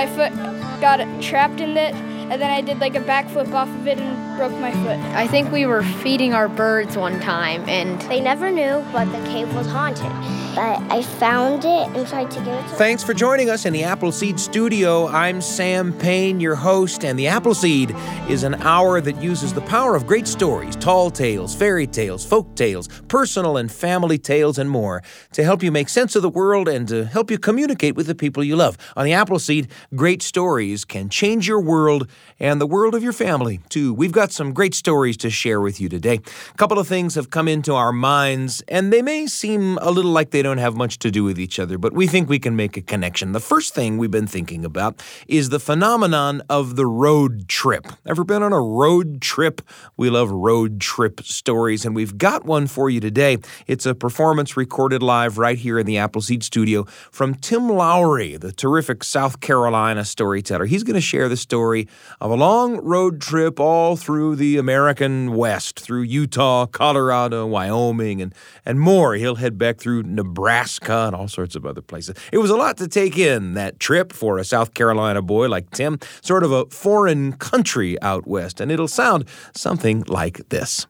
my foot got trapped in it, and then I did like a backflip off of it and broke my foot. I think we were feeding our birds one time, and they never knew, but the cave was haunted. But I found it and tried to get it. To Thanks for joining us in the Appleseed Studio. I'm Sam Payne, your host, and the Appleseed is an hour that uses the power of great stories, tall tales, fairy tales, folk tales, personal and family tales, and more to help you make sense of the world and to help you communicate with the people you love. On the Appleseed, great stories can change your world and the world of your family, too. We've got some great stories to share with you today. A couple of things have come into our minds, and they may seem a little like they don't have much to do with each other, but we think we can make a connection. The first thing we've been thinking about is the phenomenon of the road trip. Ever been on a road trip? We love road trip stories, and we've got one for you today. It's a performance recorded live right here in the Appleseed studio from Tim Lowry, the terrific South Carolina storyteller. He's going to share the story of a long road trip all through the American West, through Utah, Colorado, Wyoming, and, and more. He'll head back through Nebraska and all sorts of other places. It was a lot to take in, that trip for a South Carolina boy like Tim, sort of a foreign country out west, and it'll sound something like this.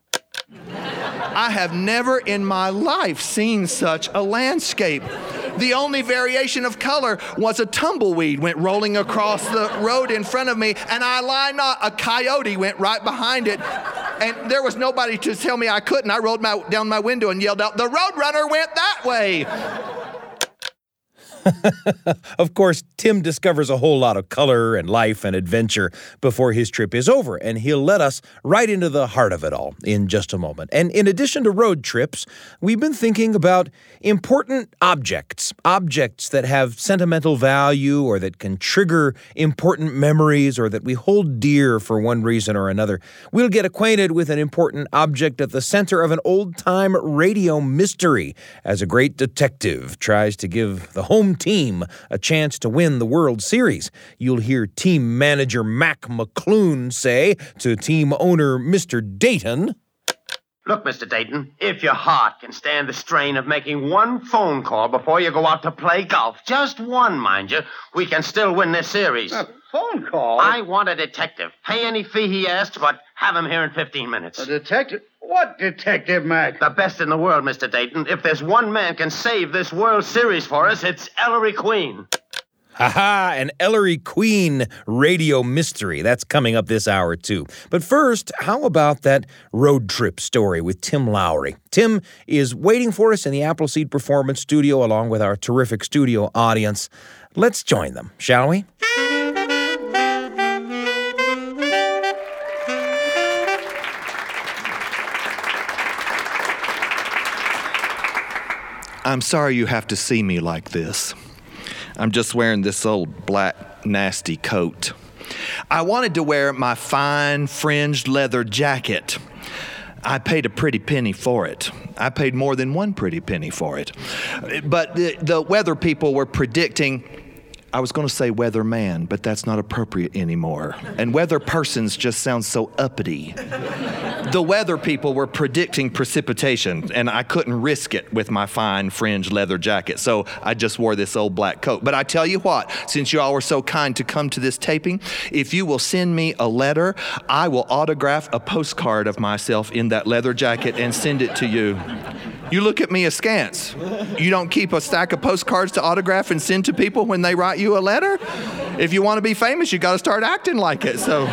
I have never in my life seen such a landscape. The only variation of color was a tumbleweed went rolling across the road in front of me, and I lie not, a coyote went right behind it. And there was nobody to tell me I couldn't. I rolled my, down my window and yelled out, The roadrunner went that way. of course, Tim discovers a whole lot of color and life and adventure before his trip is over, and he'll let us right into the heart of it all in just a moment. And in addition to road trips, we've been thinking about important objects, objects that have sentimental value or that can trigger important memories or that we hold dear for one reason or another. We'll get acquainted with an important object at the center of an old time radio mystery as a great detective tries to give the home team a chance to win the World Series. You'll hear team manager Mac McClune say to team owner Mr. Dayton, Look, Mr. Dayton, if your heart can stand the strain of making one phone call before you go out to play golf, just one, mind you, we can still win this series. A phone call? I want a detective. Pay any fee he asks, but have him here in 15 minutes. A detective? What detective, Mac? The best in the world, Mr. Dayton. If there's one man can save this World Series for us, it's Ellery Queen. Haha, an Ellery Queen radio mystery. That's coming up this hour, too. But first, how about that road trip story with Tim Lowry? Tim is waiting for us in the Appleseed Performance Studio along with our terrific studio audience. Let's join them, shall we? I'm sorry you have to see me like this. I'm just wearing this old black, nasty coat. I wanted to wear my fine fringed leather jacket. I paid a pretty penny for it. I paid more than one pretty penny for it. But the, the weather people were predicting I was going to say weather man, but that's not appropriate anymore. And weather persons just sound so uppity. The weather people were predicting precipitation, and I couldn't risk it with my fine fringe leather jacket, so I just wore this old black coat. But I tell you what, since you all were so kind to come to this taping, if you will send me a letter, I will autograph a postcard of myself in that leather jacket and send it to you. You look at me askance. You don't keep a stack of postcards to autograph and send to people when they write you a letter? If you want to be famous, you got to start acting like it. So,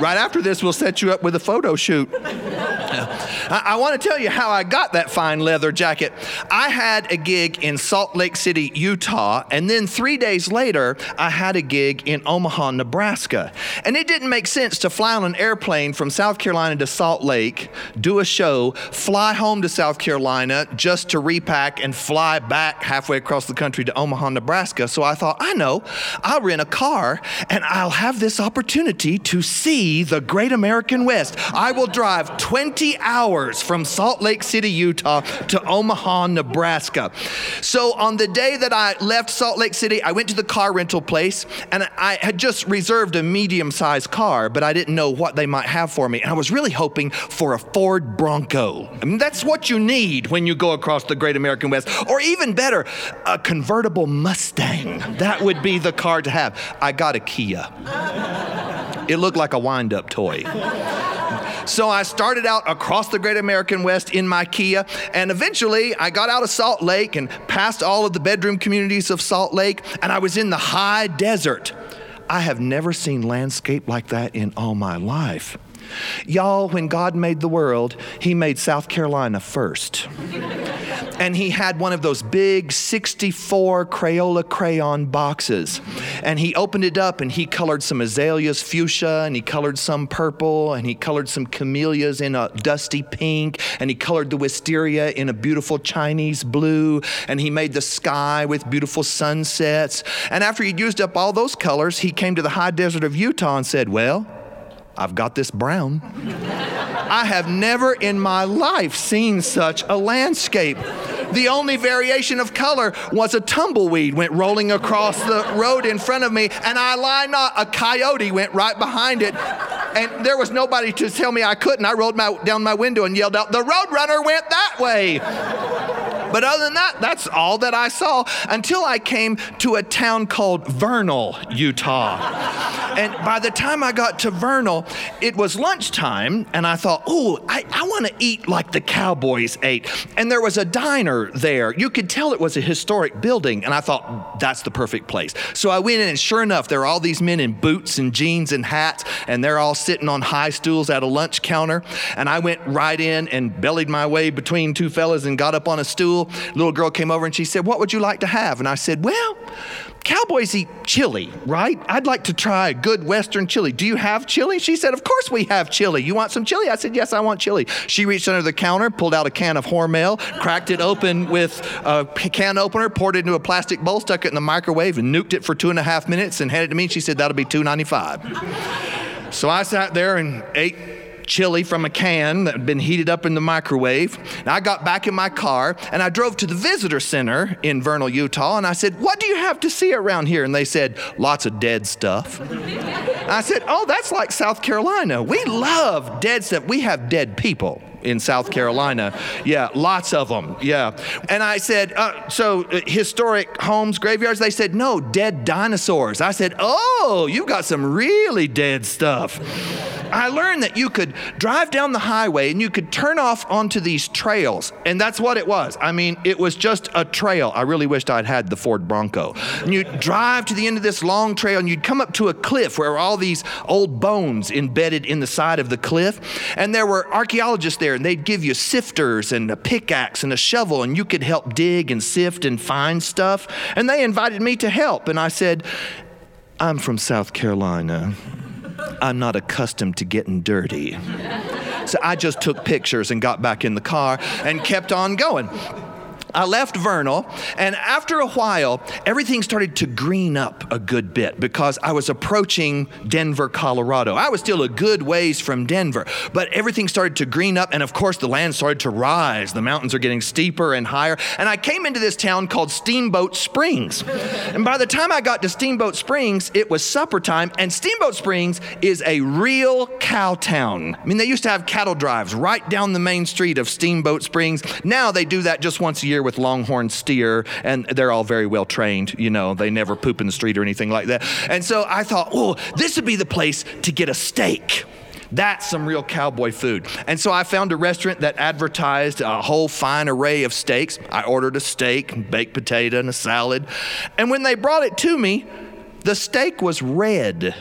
right after this, we'll set you up with a photo shoot. I, I want to tell you how I got that fine leather jacket. I had a gig in Salt Lake City, Utah, and then three days later, I had a gig in Omaha, Nebraska. And it didn't make sense to fly on an airplane from South Carolina to Salt Lake, do a show, fly home to South Carolina just to repack and fly back halfway across the country to Omaha, Nebraska. So I thought, I know, I'll rent a car and I'll have this opportunity to see the great American West. I will drive 20 hours from Salt Lake City, Utah to Omaha, Nebraska. So on the day that I left Salt Lake City, I went to the car rental place and I had just reserved a medium sized car, but I didn't know what they might have for me. And I was really hoping for a Ford Bronco. I mean, that's what you need when you go across the great American West. Or even better, a convertible Mustang. That would be the car to have. I got a Kia. It looked like a wind up toy. So I started out across the great American West in my Kia, and eventually I got out of Salt Lake and passed all of the bedroom communities of Salt Lake, and I was in the high desert. I have never seen landscape like that in all my life. Y'all, when God made the world, He made South Carolina first. and He had one of those big 64 Crayola crayon boxes. And He opened it up and He colored some azaleas fuchsia, and He colored some purple, and He colored some camellias in a dusty pink, and He colored the wisteria in a beautiful Chinese blue, and He made the sky with beautiful sunsets. And after He'd used up all those colors, He came to the high desert of Utah and said, Well, I've got this brown. I have never in my life seen such a landscape. The only variation of color was a tumbleweed went rolling across the road in front of me, and I lie not, a coyote went right behind it. And there was nobody to tell me I couldn't. I rolled my, down my window and yelled out, The roadrunner went that way. But other than that, that's all that I saw until I came to a town called Vernal, Utah. and by the time I got to Vernal, it was lunchtime, and I thought, oh, I, I want to eat like the cowboys ate. And there was a diner there. You could tell it was a historic building, and I thought, that's the perfect place. So I went in, and sure enough, there are all these men in boots and jeans and hats, and they're all sitting on high stools at a lunch counter. And I went right in and bellied my way between two fellas and got up on a stool. Little girl came over and she said, What would you like to have? And I said, Well, cowboys eat chili, right? I'd like to try a good Western chili. Do you have chili? She said, Of course we have chili. You want some chili? I said, Yes, I want chili. She reached under the counter, pulled out a can of Hormel, cracked it open with a can opener, poured it into a plastic bowl, stuck it in the microwave, and nuked it for two and a half minutes and handed it to me. She said, That'll be $2.95. so I sat there and ate chili from a can that had been heated up in the microwave. And I got back in my car and I drove to the visitor center in Vernal, Utah, and I said, What do you have to see around here? And they said, Lots of dead stuff. I said, Oh, that's like South Carolina. We love dead stuff. We have dead people in South Carolina. Yeah, lots of them. Yeah. And I said, uh, so uh, historic homes, graveyards? They said, no, dead dinosaurs. I said, oh, you've got some really dead stuff. I learned that you could drive down the highway and you could turn off onto these trails. And that's what it was. I mean, it was just a trail. I really wished I'd had the Ford Bronco. And you'd drive to the end of this long trail and you'd come up to a cliff where all these old bones embedded in the side of the cliff. And there were archaeologists there and they'd give you sifters and a pickaxe and a shovel and you could help dig and sift and find stuff. And they invited me to help. And I said, I'm from South Carolina. I'm not accustomed to getting dirty. So I just took pictures and got back in the car and kept on going. I left Vernal, and after a while, everything started to green up a good bit because I was approaching Denver, Colorado. I was still a good ways from Denver, but everything started to green up, and of course, the land started to rise. The mountains are getting steeper and higher, and I came into this town called Steamboat Springs. And by the time I got to Steamboat Springs, it was supper time, and Steamboat Springs is a real cow town. I mean, they used to have cattle drives right down the main street of Steamboat Springs. Now they do that just once a year with longhorn steer, and they're all very well trained. You know, they never poop in the street or anything like that. And so I thought, oh, this would be the place to get a steak. That's some real cowboy food. And so I found a restaurant that advertised a whole fine array of steaks. I ordered a steak, baked potato, and a salad. And when they brought it to me, the steak was red.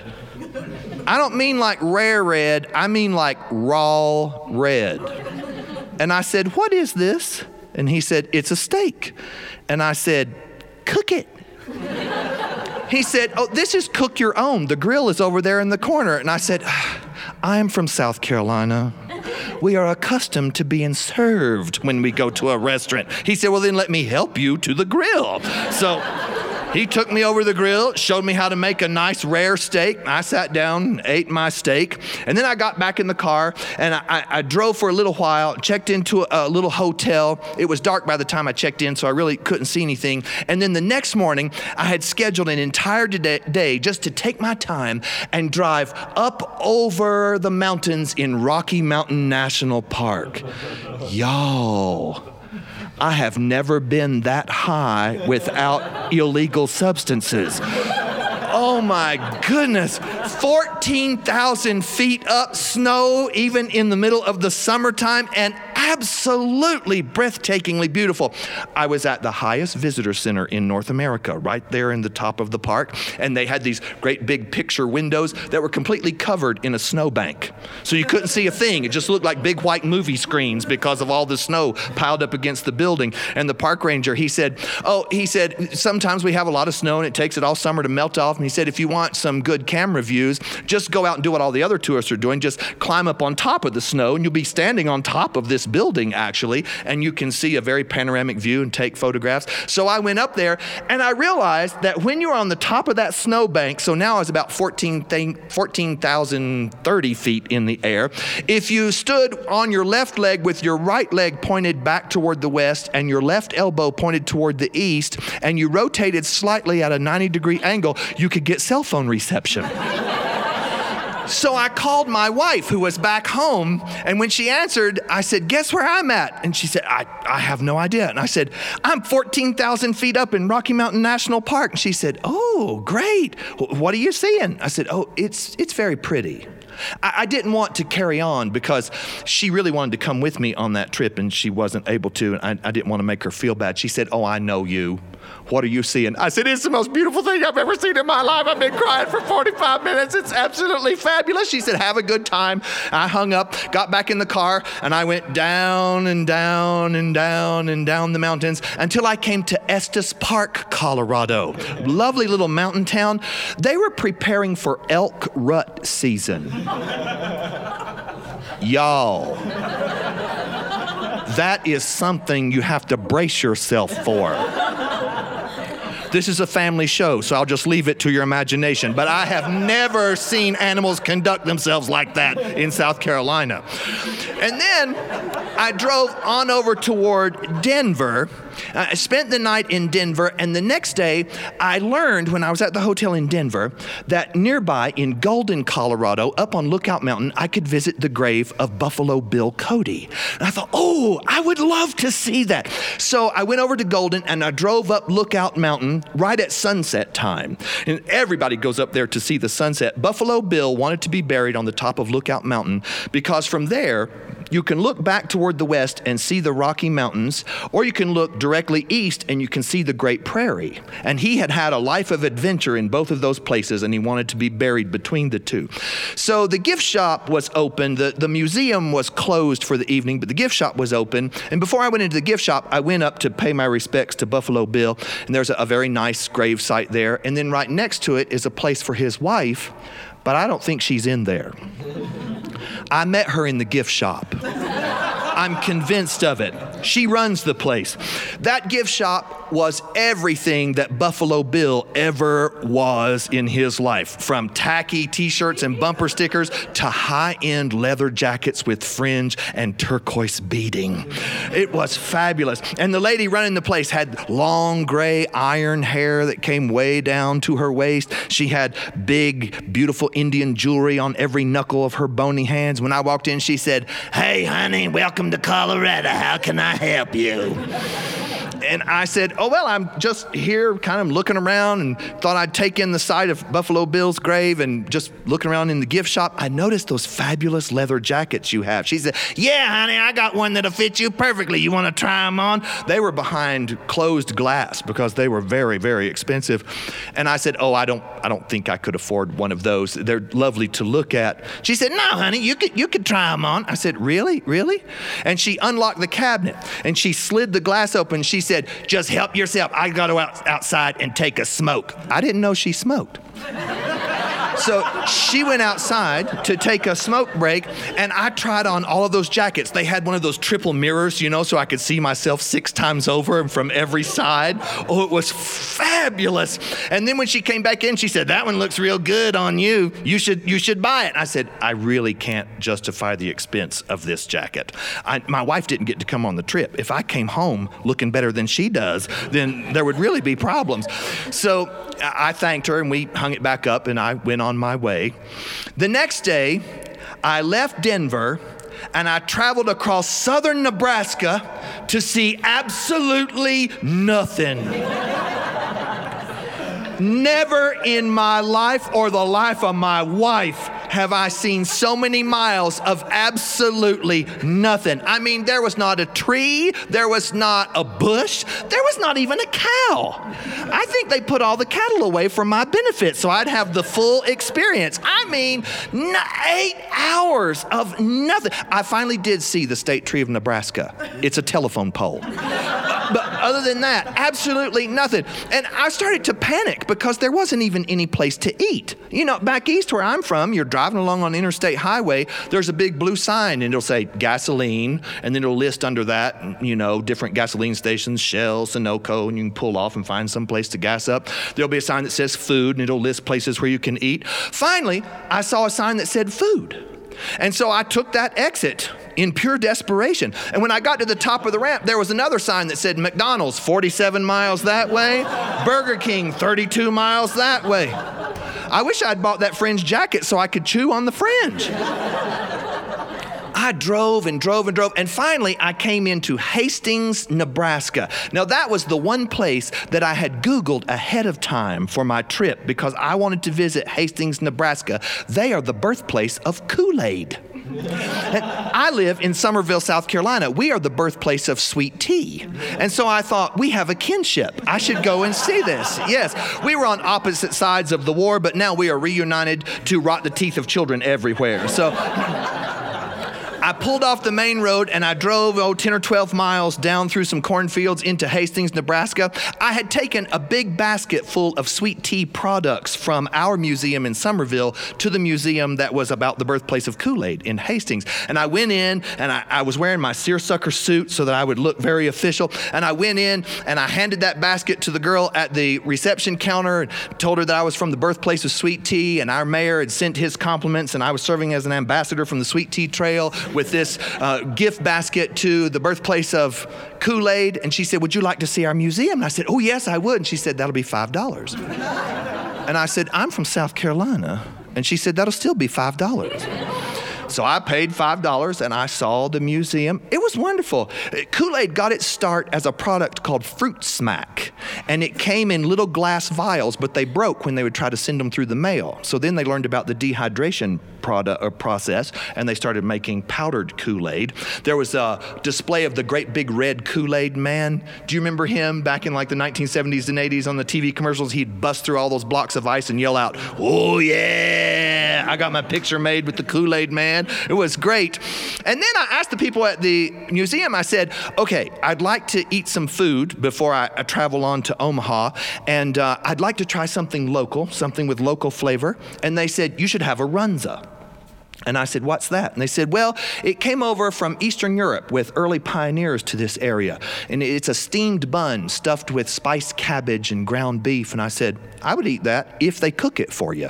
I don't mean like rare red, I mean like raw red. And I said, What is this? And he said, It's a steak. And I said, Cook it. he said, Oh, this is cook your own. The grill is over there in the corner. And I said, ah, I am from South Carolina. We are accustomed to being served when we go to a restaurant. He said, Well, then let me help you to the grill. So He took me over the grill, showed me how to make a nice rare steak. I sat down, ate my steak, and then I got back in the car and I, I, drove for a little while, checked into a, a little hotel. It was dark by the time I checked in, so I really couldn't see anything. And then the next morning, I had scheduled an entire day just to take my time and drive up over the mountains in Rocky Mountain National Park. Y'all. I have never been that high without illegal substances. Oh my goodness. 14,000 feet up, snow, even in the middle of the summertime, and absolutely breathtakingly beautiful. I was at the highest visitor center in North America, right there in the top of the park, and they had these great big picture windows that were completely covered in a snowbank. So you couldn't see a thing. It just looked like big white movie screens because of all the snow piled up against the building. And the park ranger, he said, Oh, he said, sometimes we have a lot of snow and it takes it all summer to melt off. And he said, if you want some good camera views, just go out and do what all the other tourists are doing. Just climb up on top of the snow and you'll be standing on top of this building actually, and you can see a very panoramic view and take photographs. So I went up there and I realized that when you're on the top of that snowbank, so now it's about 14,030 14, feet in the air, if you stood on your left leg with your right leg pointed back toward the west and your left elbow pointed toward the east, and you rotated slightly at a 90 degree angle, you could get cell phone reception. So I called my wife, who was back home, and when she answered, I said, Guess where I'm at? And she said, I, I have no idea. And I said, I'm 14,000 feet up in Rocky Mountain National Park. And she said, Oh, great. What are you seeing? I said, Oh, it's, it's very pretty. I, I didn't want to carry on because she really wanted to come with me on that trip and she wasn't able to. And I, I didn't want to make her feel bad. She said, Oh, I know you. What are you seeing? I said, It's the most beautiful thing I've ever seen in my life. I've been crying for 45 minutes. It's absolutely fabulous. She said, Have a good time. I hung up, got back in the car, and I went down and down and down and down the mountains until I came to Estes Park, Colorado. Lovely little mountain town. They were preparing for elk rut season. Y'all. That is something you have to brace yourself for. This is a family show, so I'll just leave it to your imagination. But I have never seen animals conduct themselves like that in South Carolina. And then I drove on over toward Denver I spent the night in Denver, and the next day I learned when I was at the hotel in Denver that nearby in Golden, Colorado, up on Lookout Mountain, I could visit the grave of Buffalo Bill Cody. And I thought, oh, I would love to see that. So I went over to Golden and I drove up Lookout Mountain right at sunset time. And everybody goes up there to see the sunset. Buffalo Bill wanted to be buried on the top of Lookout Mountain because from there, you can look back toward the west and see the Rocky Mountains, or you can look directly east and you can see the Great Prairie. And he had had a life of adventure in both of those places, and he wanted to be buried between the two. So the gift shop was open. The, the museum was closed for the evening, but the gift shop was open. And before I went into the gift shop, I went up to pay my respects to Buffalo Bill, and there's a, a very nice grave site there. And then right next to it is a place for his wife, but I don't think she's in there. I met her in the gift shop. I'm convinced of it. She runs the place. That gift shop was everything that Buffalo Bill ever was in his life from tacky t shirts and bumper stickers to high end leather jackets with fringe and turquoise beading. It was fabulous. And the lady running the place had long gray iron hair that came way down to her waist. She had big, beautiful Indian jewelry on every knuckle of her bony hands. When I walked in, she said, Hey, honey, welcome to Colorado. How can I help you? And I said, Oh, well, I'm just here kind of looking around and thought I'd take in the sight of Buffalo Bill's grave and just looking around in the gift shop. I noticed those fabulous leather jackets you have. She said, Yeah, honey, I got one that'll fit you perfectly. You want to try them on? They were behind closed glass because they were very, very expensive. And I said, Oh, I don't, I don't think I could afford one of those. They're lovely to look at. She said, No, honey, you could, you could try them on. I said, Really? Really? And she unlocked the cabinet and she slid the glass open. She said, Just help yourself. I got to go out, outside and take a smoke. I didn't know she smoked. So she went outside to take a smoke break, and I tried on all of those jackets. They had one of those triple mirrors, you know, so I could see myself six times over and from every side. Oh, it was fabulous. And then when she came back in, she said, "That one looks real good on you. You should you should buy it." I said, "I really can't justify the expense of this jacket. I, my wife didn't get to come on the trip. If I came home looking better than she does, then there would really be problems." So I thanked her, and we hung it back up, and I went on my way. The next day, I left Denver and I traveled across southern Nebraska to see absolutely nothing. Never in my life or the life of my wife have I seen so many miles of absolutely nothing. I mean, there was not a tree, there was not a bush, there was not even a cow. I think they put all the cattle away for my benefit so I'd have the full experience. I mean, eight hours of nothing. I finally did see the state tree of Nebraska, it's a telephone pole. Other than that, absolutely nothing. And I started to panic because there wasn't even any place to eat. You know, back east where I'm from, you're driving along on interstate highway, there's a big blue sign and it'll say gasoline, and then it'll list under that, you know, different gasoline stations, Shell, Sunoco, and you can pull off and find some place to gas up. There'll be a sign that says food, and it'll list places where you can eat. Finally, I saw a sign that said food. And so I took that exit in pure desperation. And when I got to the top of the ramp, there was another sign that said McDonald's 47 miles that way, Burger King 32 miles that way. I wish I'd bought that fringe jacket so I could chew on the fringe. I drove and drove and drove, and finally I came into Hastings, Nebraska. Now, that was the one place that I had Googled ahead of time for my trip because I wanted to visit Hastings, Nebraska. They are the birthplace of Kool Aid. I live in Summerville, South Carolina. We are the birthplace of sweet tea. And so I thought, we have a kinship. I should go and see this. Yes, we were on opposite sides of the war, but now we are reunited to rot the teeth of children everywhere. So. I pulled off the main road and I drove, oh, 10 or 12 miles down through some cornfields into Hastings, Nebraska. I had taken a big basket full of sweet tea products from our museum in Summerville to the museum that was about the birthplace of Kool Aid in Hastings. And I went in and I, I was wearing my seersucker suit so that I would look very official. And I went in and I handed that basket to the girl at the reception counter and told her that I was from the birthplace of sweet tea and our mayor had sent his compliments and I was serving as an ambassador from the Sweet Tea Trail with this uh, gift basket to the birthplace of Kool Aid. And she said, Would you like to see our museum? And I said, Oh, yes, I would. And she said, That'll be $5. and I said, I'm from South Carolina. And she said, That'll still be $5. So I paid $5 and I saw the museum. It was wonderful. Kool Aid got its start as a product called Fruit Smack, and it came in little glass vials, but they broke when they would try to send them through the mail. So then they learned about the dehydration product, or process and they started making powdered Kool Aid. There was a display of the great big red Kool Aid man. Do you remember him back in like the 1970s and 80s on the TV commercials? He'd bust through all those blocks of ice and yell out, Oh, yeah, I got my picture made with the Kool Aid man. It was great. And then I asked the people at the museum, I said, Okay, I'd like to eat some food before I, I travel on to Omaha, and uh, I'd like to try something local, something with local flavor. And they said, You should have a runza. And I said, What's that? And they said, Well, it came over from Eastern Europe with early pioneers to this area. And it's a steamed bun stuffed with spiced cabbage and ground beef. And I said, I would eat that if they cook it for you.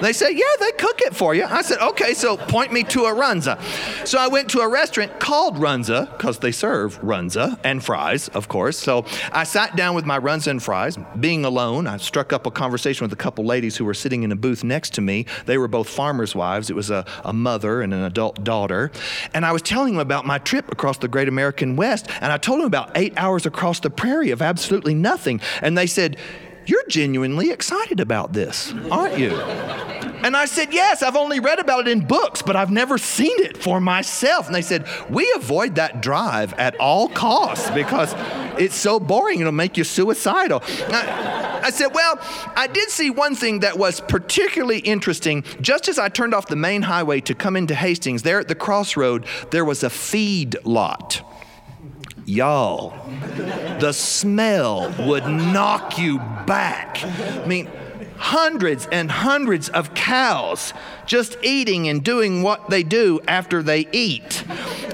They said, Yeah, they cook it for you. I said, Okay, so point me to a runza. So I went to a restaurant called Runza because they serve runza and fries, of course. So I sat down with my runza and fries. Being alone, I struck up a conversation with a couple ladies who were sitting in a booth next to me. They were both farmers' wives. It was a, a mother and an adult daughter. And I was telling them about my trip across the great American West. And I told them about eight hours across the prairie of absolutely nothing. And they said, You're genuinely excited about this, aren't you? And I said, Yes, I've only read about it in books, but I've never seen it for myself. And they said, We avoid that drive at all costs because it's so boring, it'll make you suicidal. I, I said, Well, I did see one thing that was particularly interesting. Just as I turned off the main highway to come into Hastings, there at the crossroad, there was a feed lot. Y'all, the smell would knock you back. I mean, hundreds and hundreds of cows just eating and doing what they do after they eat.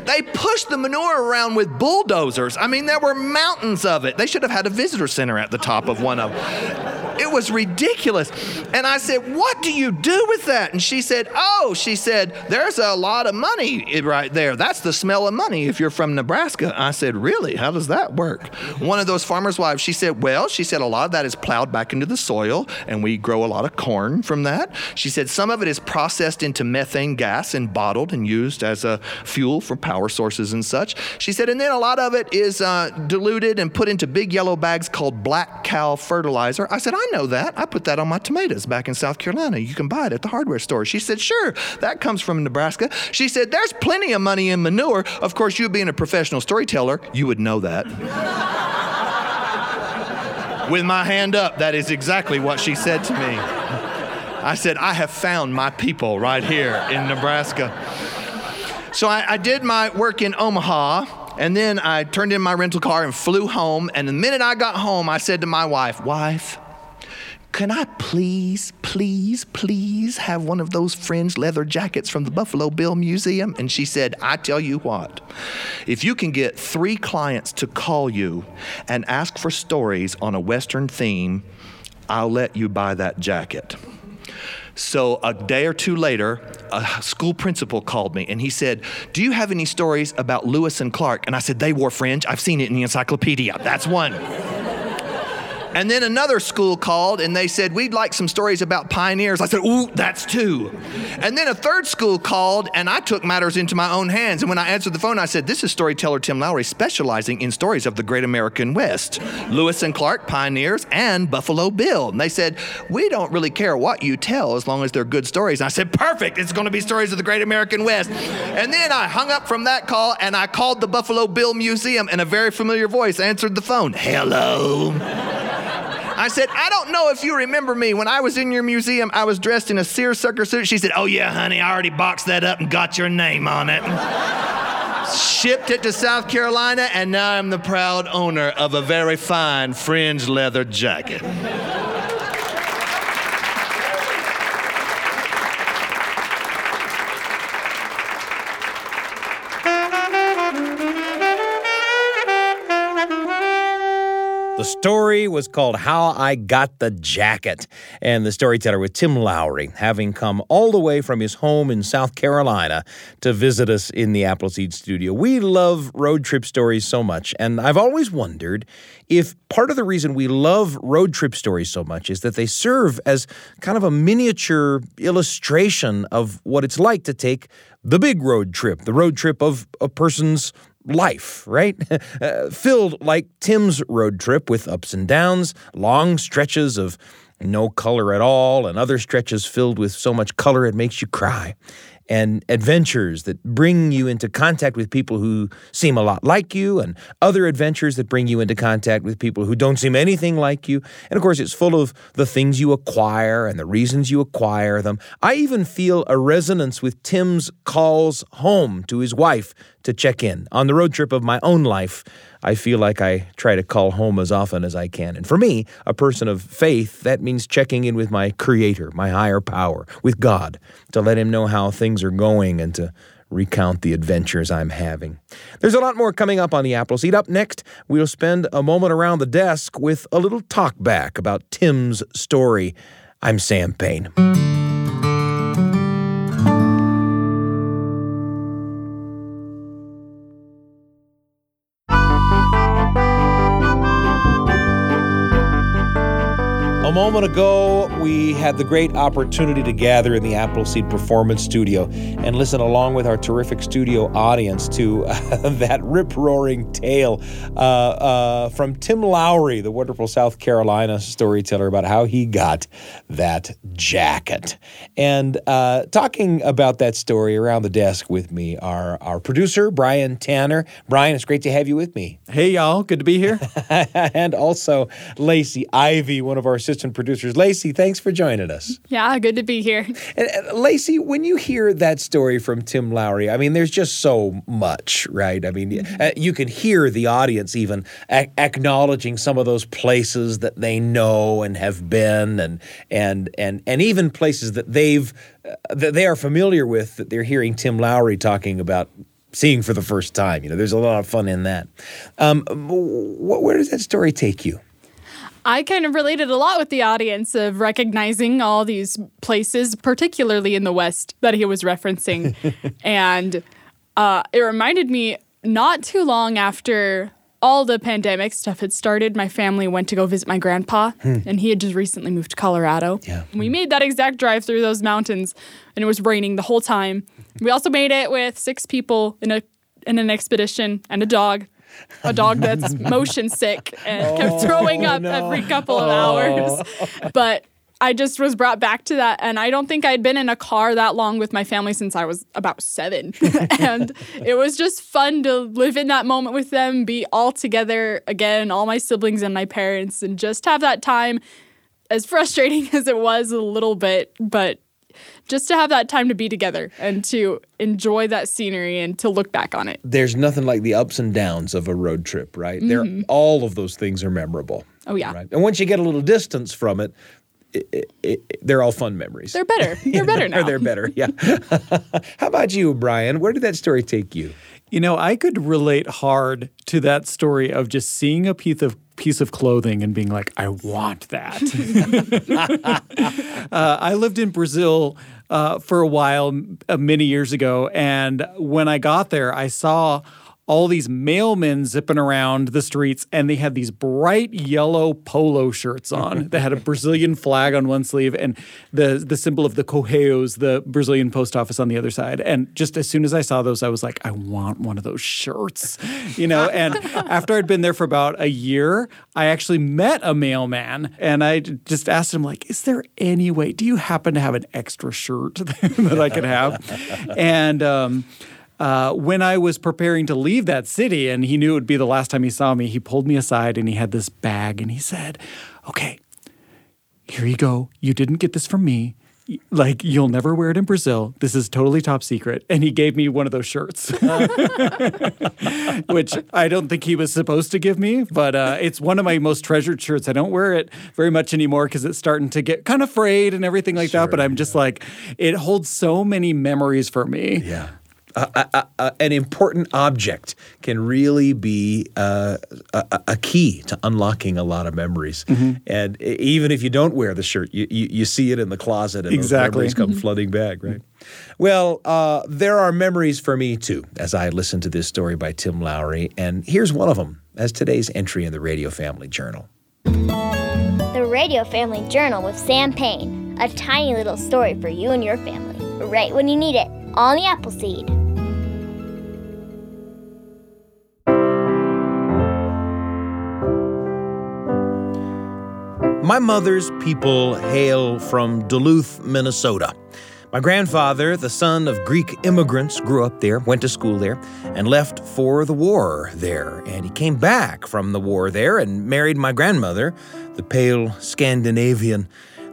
They pushed the manure around with bulldozers. I mean, there were mountains of it. They should have had a visitor center at the top of one of them. It was ridiculous. And I said, What do you do with that? And she said, Oh, she said, There's a lot of money right there. That's the smell of money if you're from Nebraska. I said, Really? How does that work? One of those farmers' wives, she said, Well, she said, a lot of that is plowed back into the soil, and we grow a lot of corn from that. She said, Some of it is processed into methane gas and bottled and used as a fuel for power sources and such. She said, And then a lot of it is uh, diluted and put into big yellow bags called black cow fertilizer. I said, I know that. I put that on my tomatoes back in South Carolina. You can buy it at the hardware store. She said, Sure, that comes from Nebraska. She said, There's plenty of money in manure. Of course, you being a professional storyteller, you would know that. With my hand up, that is exactly what she said to me. I said, I have found my people right here in Nebraska. So I, I did my work in Omaha. And then I turned in my rental car and flew home. And the minute I got home, I said to my wife, Wife, can I please, please, please have one of those fringed leather jackets from the Buffalo Bill Museum? And she said, I tell you what, if you can get three clients to call you and ask for stories on a Western theme, I'll let you buy that jacket. So a day or two later, a school principal called me and he said, Do you have any stories about Lewis and Clark? And I said, They wore fringe. I've seen it in the encyclopedia. That's one. And then another school called and they said, We'd like some stories about pioneers. I said, Ooh, that's two. And then a third school called and I took matters into my own hands. And when I answered the phone, I said, This is storyteller Tim Lowry specializing in stories of the great American West Lewis and Clark, pioneers, and Buffalo Bill. And they said, We don't really care what you tell as long as they're good stories. And I said, Perfect. It's going to be stories of the great American West. And then I hung up from that call and I called the Buffalo Bill Museum and a very familiar voice answered the phone. Hello. I said, I don't know if you remember me. When I was in your museum, I was dressed in a seersucker suit. She said, Oh, yeah, honey, I already boxed that up and got your name on it. Shipped it to South Carolina, and now I'm the proud owner of a very fine fringe leather jacket. The story was called How I Got the Jacket, and the storyteller was Tim Lowry, having come all the way from his home in South Carolina to visit us in the Appleseed studio. We love road trip stories so much, and I've always wondered if part of the reason we love road trip stories so much is that they serve as kind of a miniature illustration of what it's like to take the big road trip, the road trip of a person's life, right? Uh, filled like Tim's road trip with ups and downs, long stretches of no color at all, and other stretches filled with so much color it makes you cry. And adventures that bring you into contact with people who seem a lot like you, and other adventures that bring you into contact with people who don't seem anything like you. And of course, it's full of the things you acquire and the reasons you acquire them. I even feel a resonance with Tim's calls home to his wife to check in. On the road trip of my own life, I feel like I try to call home as often as I can. And for me, a person of faith, that means checking in with my Creator, my higher power, with God, to let Him know how things are going and to recount the adventures I'm having. There's a lot more coming up on the Appleseed. Up next, we'll spend a moment around the desk with a little talk back about Tim's story. I'm Sam Payne. Moment ago, we had the great opportunity to gather in the Appleseed Performance Studio and listen along with our terrific studio audience to uh, that rip roaring tale uh, uh, from Tim Lowry, the wonderful South Carolina storyteller, about how he got that jacket. And uh, talking about that story around the desk with me are our producer, Brian Tanner. Brian, it's great to have you with me. Hey, y'all. Good to be here. and also Lacey Ivy, one of our assistant assistant producers. Lacey, thanks for joining us. Yeah, good to be here. And, uh, Lacey, when you hear that story from Tim Lowry, I mean, there's just so much, right? I mean, Mm-hmm. uh, you can hear the audience even a- acknowledging some of those places that they know and have been, and and and and even places that they've uh, that they are familiar with that they're hearing Tim Lowry talking about seeing for the first time. You know, there's a lot of fun in that. Um, wh- where does that story take you? I kind of related a lot with the audience of recognizing all these places, particularly in the West, that he was referencing. and uh, it reminded me not too long after all the pandemic stuff had started, my family went to go visit my grandpa, and he had just recently moved to Colorado. Yeah. We made that exact drive through those mountains, and it was raining the whole time. We also made it with six people in a in an expedition and a dog. A dog that's motion sick and kept oh, throwing up every couple of hours. Oh. But I just was brought back to that. And I don't think I'd been in a car that long with my family since I was about seven. and it was just fun to live in that moment with them, be all together again, all my siblings and my parents, and just have that time. As frustrating as it was a little bit, but just to have that time to be together and to enjoy that scenery and to look back on it. There's nothing like the ups and downs of a road trip, right? They're mm-hmm. all of those things are memorable. Oh, yeah. Right. And once you get a little distance from it, it, it, it they're all fun memories. They're better. They're better now. They're better. Yeah. How about you, Brian? Where did that story take you? You know, I could relate hard to that story of just seeing a piece of piece of clothing and being like, I want that. uh, I lived in Brazil uh, for a while uh, many years ago, and when I got there, I saw all these mailmen zipping around the streets, and they had these bright yellow polo shirts on that had a Brazilian flag on one sleeve and the the symbol of the Correios, the Brazilian post office, on the other side. And just as soon as I saw those, I was like, I want one of those shirts, you know. And after I'd been there for about a year, I actually met a mailman, and I just asked him like, "Is there any way? Do you happen to have an extra shirt that I could have?" and um, uh, when I was preparing to leave that city and he knew it would be the last time he saw me, he pulled me aside and he had this bag and he said, Okay, here you go. You didn't get this from me. Like, you'll never wear it in Brazil. This is totally top secret. And he gave me one of those shirts, which I don't think he was supposed to give me, but uh, it's one of my most treasured shirts. I don't wear it very much anymore because it's starting to get kind of frayed and everything like that. But I'm just like, it holds so many memories for me. Yeah. A, a, a, an important object can really be uh, a, a- a key to unlocking a lot of memories. And e- even if you don't wear the shirt, you, you, you see it in the closet and Exactly. those memories come flooding back, right? Well, uh, there are memories for me too as I listen to this story by Tim Lowry. And here's one of them as today's entry in the Radio Family Journal. The Radio Family Journal with Sam Payne. A tiny little story for you and your family, right when you need it, on the Appleseed. My mother's people hail from Duluth, Minnesota. My grandfather, the son of Greek immigrants, grew up there, went to school there, and left for the war there. And he came back from the war there and married my grandmother, the pale Scandinavian.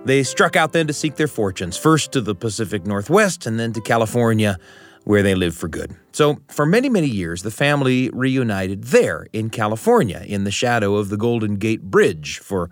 They struck out then to seek their fortunes, first to the Pacific Northwest and then to California, where they lived for good. So, for many, many years, the family reunited there in California in the shadow of the Golden Gate Bridge for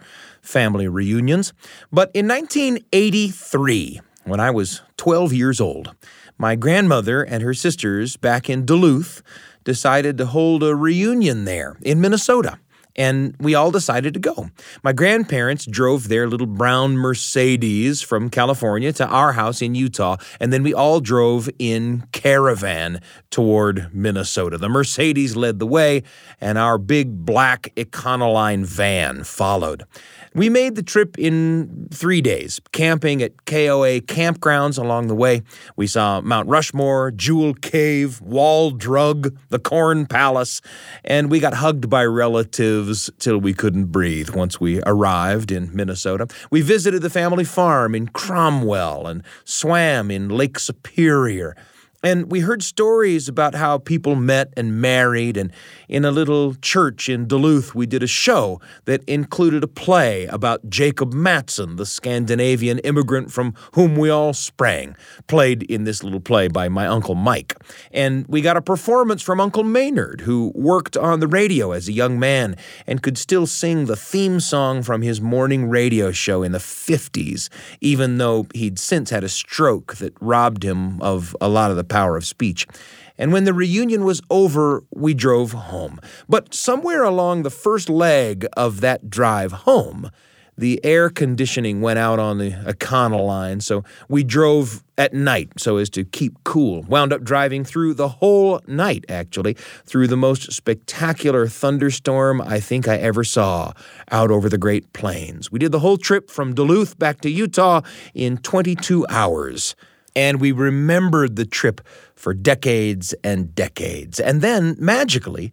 family reunions. But in 1983, when I was 12 years old, my grandmother and her sisters back in Duluth decided to hold a reunion there in Minnesota. And we all decided to go. My grandparents drove their little brown Mercedes from California to our house in Utah, and then we all drove in caravan toward Minnesota. The Mercedes led the way, and our big black Econoline van followed. We made the trip in three days, camping at KOA campgrounds along the way. We saw Mount Rushmore, Jewel Cave, Wall Drug, the Corn Palace, and we got hugged by relatives till we couldn't breathe once we arrived in Minnesota. We visited the family farm in Cromwell and swam in Lake Superior. And we heard stories about how people met and married. And in a little church in Duluth, we did a show that included a play about Jacob Matson, the Scandinavian immigrant from whom we all sprang, played in this little play by my Uncle Mike. And we got a performance from Uncle Maynard, who worked on the radio as a young man and could still sing the theme song from his morning radio show in the 50s, even though he'd since had a stroke that robbed him of a lot of the power of speech. And when the reunion was over, we drove home. But somewhere along the first leg of that drive home, the air conditioning went out on the Econoline, so we drove at night so as to keep cool. Wound up driving through the whole night, actually, through the most spectacular thunderstorm I think I ever saw out over the Great Plains. We did the whole trip from Duluth back to Utah in 22 hours. And we remembered the trip for decades and decades. And then, magically,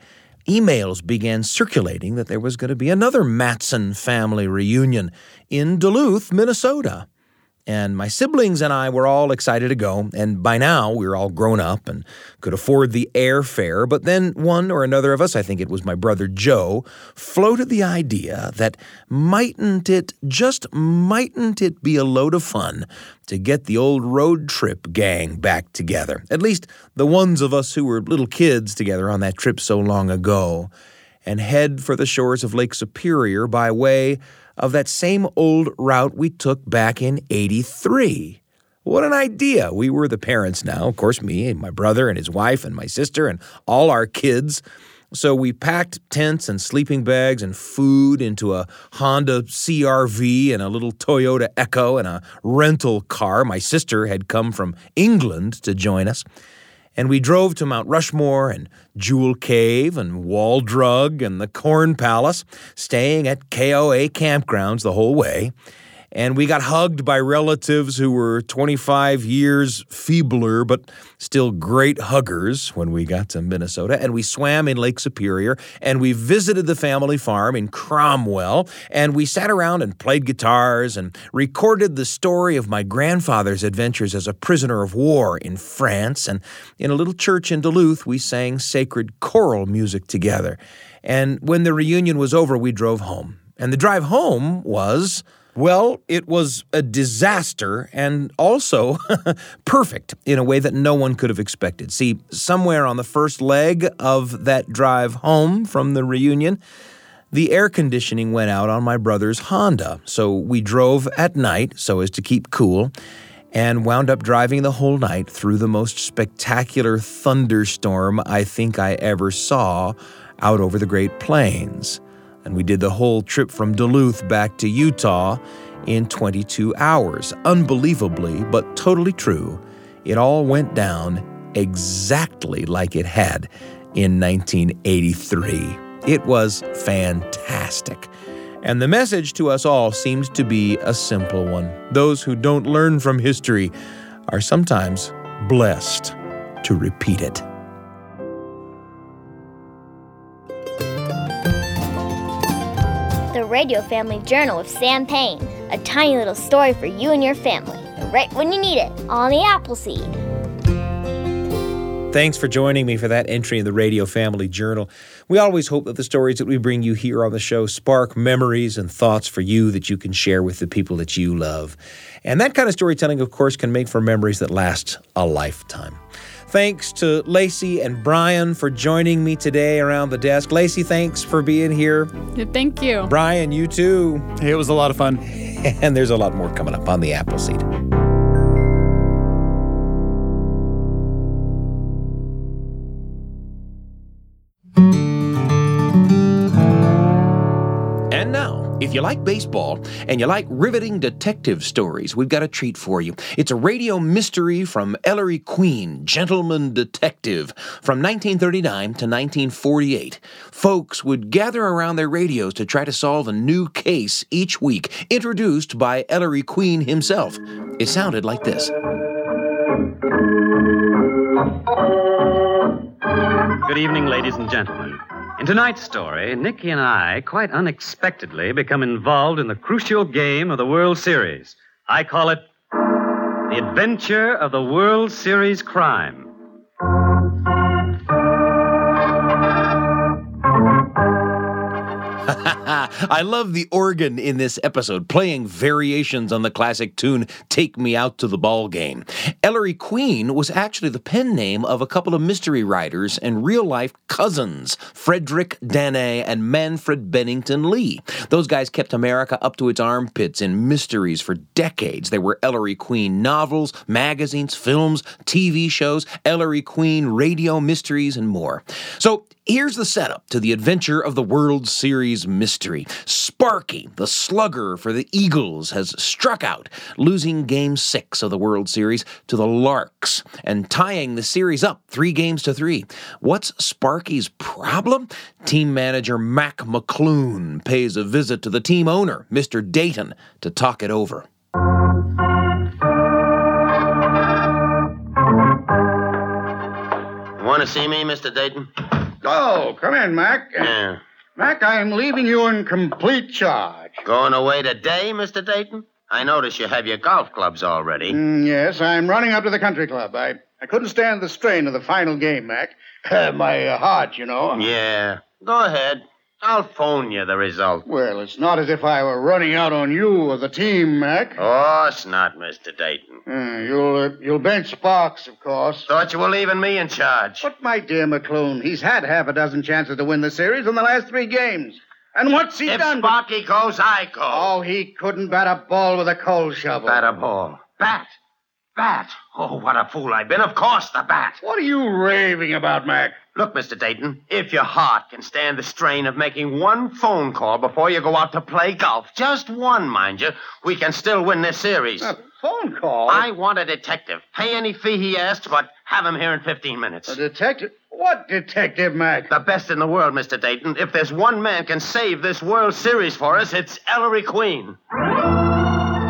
emails began circulating that there was going to be another Matson family reunion in Duluth, Minnesota. And my siblings and I were all excited to go, and by now we were all grown up and could afford the airfare. But then one or another of us, I think it was my brother Joe, floated the idea that mightn't it, just mightn't it be a load of fun to get the old road trip gang back together? At least the ones of us who were little kids together on that trip so long ago, and head for the shores of Lake Superior by way of that same old route we took back in 83. What an idea. We were the parents now, of course, me and my brother and his wife and my sister and all our kids. So we packed tents and sleeping bags and food into a Honda CRV and a little Toyota Echo and a rental car. My sister had come from England to join us. And we drove to Mount Rushmore and Jewel Cave and Wall Drug and the Corn Palace, staying at KOA campgrounds the whole way and we got hugged by relatives who were 25 years feebler but still great huggers when we got to Minnesota. And we swam in Lake Superior and we visited the family farm in Cromwell and we sat around and played guitars and recorded the story of my grandfather's adventures as a prisoner of war in France. And in a little church in Duluth, we sang sacred choral music together. And when the reunion was over, we drove home. And the drive home was well, it was a disaster and also perfect in a way that no one could have expected. See, somewhere on the first leg of that drive home from the reunion, the air conditioning went out on my brother's Honda. So we drove at night so as to keep cool and wound up driving the whole night through the most spectacular thunderstorm I think I ever saw out over the Great Plains and we did the whole trip from Duluth back to Utah in 22 hours. Unbelievably, but totally true, it all went down exactly like it had in 1983. It was fantastic. And the message to us all seems to be a simple one. Those who don't learn from history are sometimes blessed to repeat it. Radio Family Journal with Sam Payne. A tiny little story for you and your family, right when you need it, on the Appleseed. Thanks for joining me for that entry in the Radio Family Journal. We always hope that the stories that we bring you here on the show spark memories and thoughts for you that you can share with the people that you love. And that kind of storytelling, of course, can make for memories that last a lifetime. Thanks to Lacey and Brian for joining me today around the desk. Lacey, thanks for being here. Thank you. Brian, you too. Hey, it was a lot of fun. and there's a lot more coming up on the Appleseed. If you like baseball and you like riveting detective stories, we've got a treat for you. It's a radio mystery from Ellery Queen, Gentleman Detective, from 1939 to 1948. Folks would gather around their radios to try to solve a new case each week, introduced by Ellery Queen himself. It sounded like this. Good evening, ladies and gentlemen. In tonight's story, Nicky and I quite unexpectedly become involved in the crucial game of the World Series. I call it The Adventure of the World Series Crime. Ah, I love the organ in this episode, playing variations on the classic tune Take Me Out to the Ball Game. Ellery Queen was actually the pen name of a couple of mystery writers and real life cousins, Frederic Dannay and Manfred Bennington Lee. Those guys kept America up to its armpits in mysteries for decades. There were Ellery Queen novels, magazines, films, TV shows, Ellery Queen radio mysteries, and more. So Here's the setup to the adventure of the World Series mystery. Sparky, the slugger for the Eagles, has struck out, losing game six of the World Series to the Larks and tying the series up three games to three. What's Sparky's problem? Team manager Mac McClune pays a visit to the team owner, Mr. Dayton, to talk it over. Want to see me, Mr. Dayton? Oh, come in, Mac. Yeah. Mac, I'm leaving you in complete charge. Going away today, Mr. Dayton? I notice you have your golf clubs already. Mm, yes, I'm running up to the country club. I, I couldn't stand the strain of the final game, Mac. My uh, heart, you know. Yeah. Go ahead. I'll phone you the result. Well, it's not as if I were running out on you or the team, Mac. Of course not, Mr. Dayton. Uh, you'll uh, you'll bench Sparks, of course. Thought you were leaving me in charge. But my dear McClune, he's had half a dozen chances to win the series in the last three games. And what's he if done? If Sparky goes, I go. Oh, he couldn't bat a ball with a coal shovel. Bat a ball. Bat. Bat. Oh, what a fool I've been. Of course, the bat. What are you raving about, Mac? Look, Mr. Dayton, if your heart can stand the strain of making one phone call before you go out to play golf, just one, mind you, we can still win this series. A phone call? I want a detective. Pay any fee he asks, but have him here in 15 minutes. A detective? What detective, Mac? The best in the world, Mr. Dayton. If there's one man can save this World Series for us, it's Ellery Queen.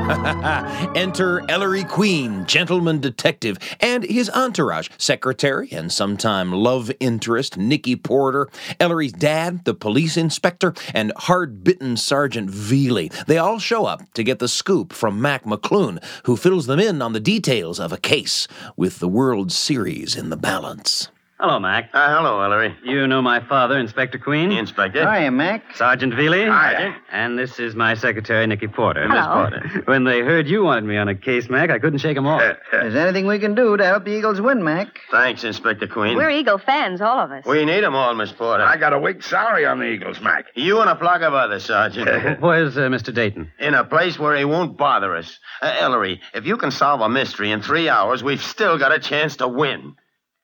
Enter Ellery Queen, gentleman detective, and his entourage, secretary and sometime love interest Nicky Porter, Ellery's dad, the police inspector, and hard-bitten Sergeant Velie. They all show up to get the scoop from Mac McClune, who fills them in on the details of a case with the World Series in the balance. Hello, Mac. Uh, hello, Ellery. You know my father, Inspector Queen? Inspector. Hiya, Mac. Sergeant Velie? Hiya. And this is my secretary, Nicky Porter. Hello. Miss Porter. When they heard you wanted me on a case, Mac, I couldn't shake 'em off. Is there anything we can do to help the Eagles win, Mac? Thanks, Inspector Queen. We're Eagle fans, all of us. We need 'em all, Miss Porter. I got a week's salary on the Eagles, Mac. You and a flock of others, Sergeant. Where's uh, Mr. Dayton? In a place where he won't bother us. Uh, Ellery, if you can solve a mystery in three hours, we've still got a chance to win.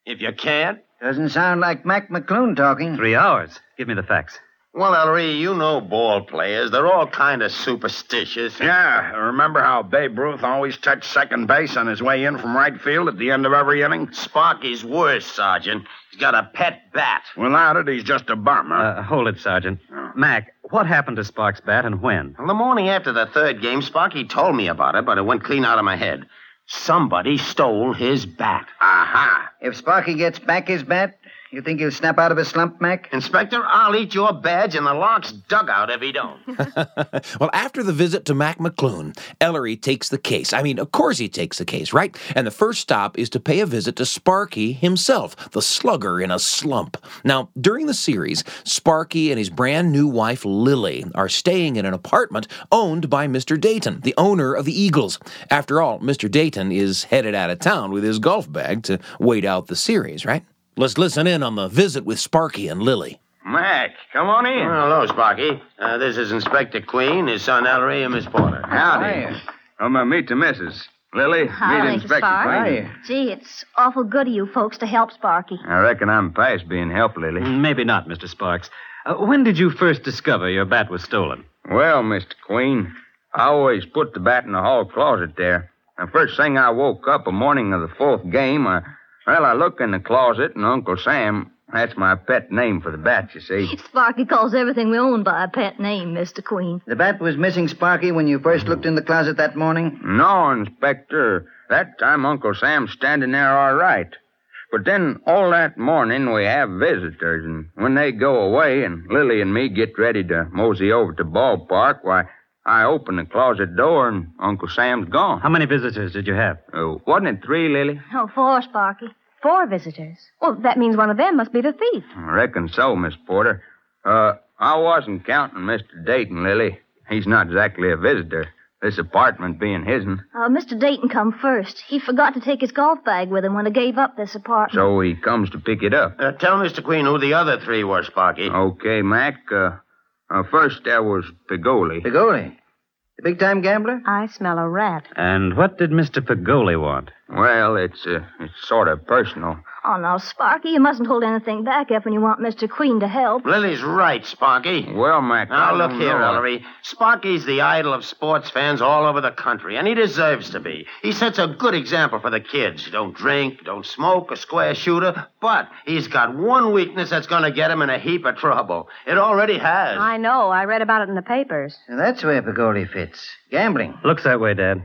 If you can't, Doesn't sound like Mac McClune talking. Three hours. Give me the facts. well, Ellery, you know ball players. They're all kind of superstitious. Yeah, remember how Babe Ruth always touched second base on his way in from right field at the end of every inning? Sparky's worse, Sergeant. He's got a pet bat. Without it, he's just a bum, huh? Uh, hold it, Sergeant. Mac, what happened to Sparks' bat and when? Well, the morning after the third game, Sparky told me about it, but it went clean out of my head. Somebody stole his bat. Aha. If Sparky gets back his bat, you think he'll snap out of his slump, Mac? Inspector, I'll eat your badge in the Lark's dugout if he don't. Well, after the visit to Mac McClune, Ellery takes the case. I mean, of course he takes the case, right? And the first stop is to pay a visit to Sparky himself, the slugger in a slump. Now, during the series, Sparky and his brand new wife, Lily, are staying in an apartment owned by Mr. Dayton, the owner of the Eagles. After all, Mr. Dayton is headed out of town with his golf bag to wait out the series, right? Let's listen in on the visit with Sparky and Lily. Mac, come on in. Well, hello, Sparky. Uh, this is Inspector Queen, his son Ellery, and Miss Porter. Howdy. I'm going meet the missus. Lily, Hi, meet Inspector Spark. Queen. Gee, it's awful good of you folks to help Sparky. I reckon I'm past being help, Lily. Maybe not, Mr. Sparks. Uh, when did you first discover your bat was stolen? Well, Mr. Queen, I always put the bat in the hall closet there. The first thing I woke up the morning of the fourth game, I, well, I look in the closet, and Uncle Sam, that's my pet name for the bat, you see. Sparky calls everything we own by a pet name, Mr. Queen. The bat was missing, Sparky, when you first looked in the closet that morning? No, Inspector. That time Uncle Sam's standing there all right. But then all that morning we have visitors, and when they go away and Lily and me get ready to mosey over to ballpark, why, I open the closet door and Uncle Sam's gone. How many visitors did you have? Oh, wasn't it three, Lily? Oh, four, Sparky. Four visitors. Well, that means one of them must be the thief. I reckon so, Miss Porter. Uh, I wasn't counting Mr. Dayton, Lily. He's not exactly a visitor. This apartment being his'n. Uh, Mr. Dayton come first. He forgot to take his golf bag with him when he gave up this apartment. So he comes to pick it up. Uh, tell Mr. Queen who the other three were, Sparky. Okay, Mac. Uh, uh, first there was Pigoli. Pigoli? The big time gambler? I smell a rat. And what did Mr. Pagoli want? Well, it's uh, it's sort of personal. Oh, now, Sparky, you mustn't hold anything back if when you want Mr. Queen to help. Lily's right, Sparky. Well, Mac. Now, I look don't here, know. Ellery. Sparky's the idol of sports fans all over the country, and he deserves to be. He sets a good example for the kids. Don't drink, don't smoke, a square shooter, but he's got one weakness that's going to get him in a heap of trouble. It already has. I know. I read about it in the papers. That's where Pagoli fits. Gambling. Looks that way, Dad.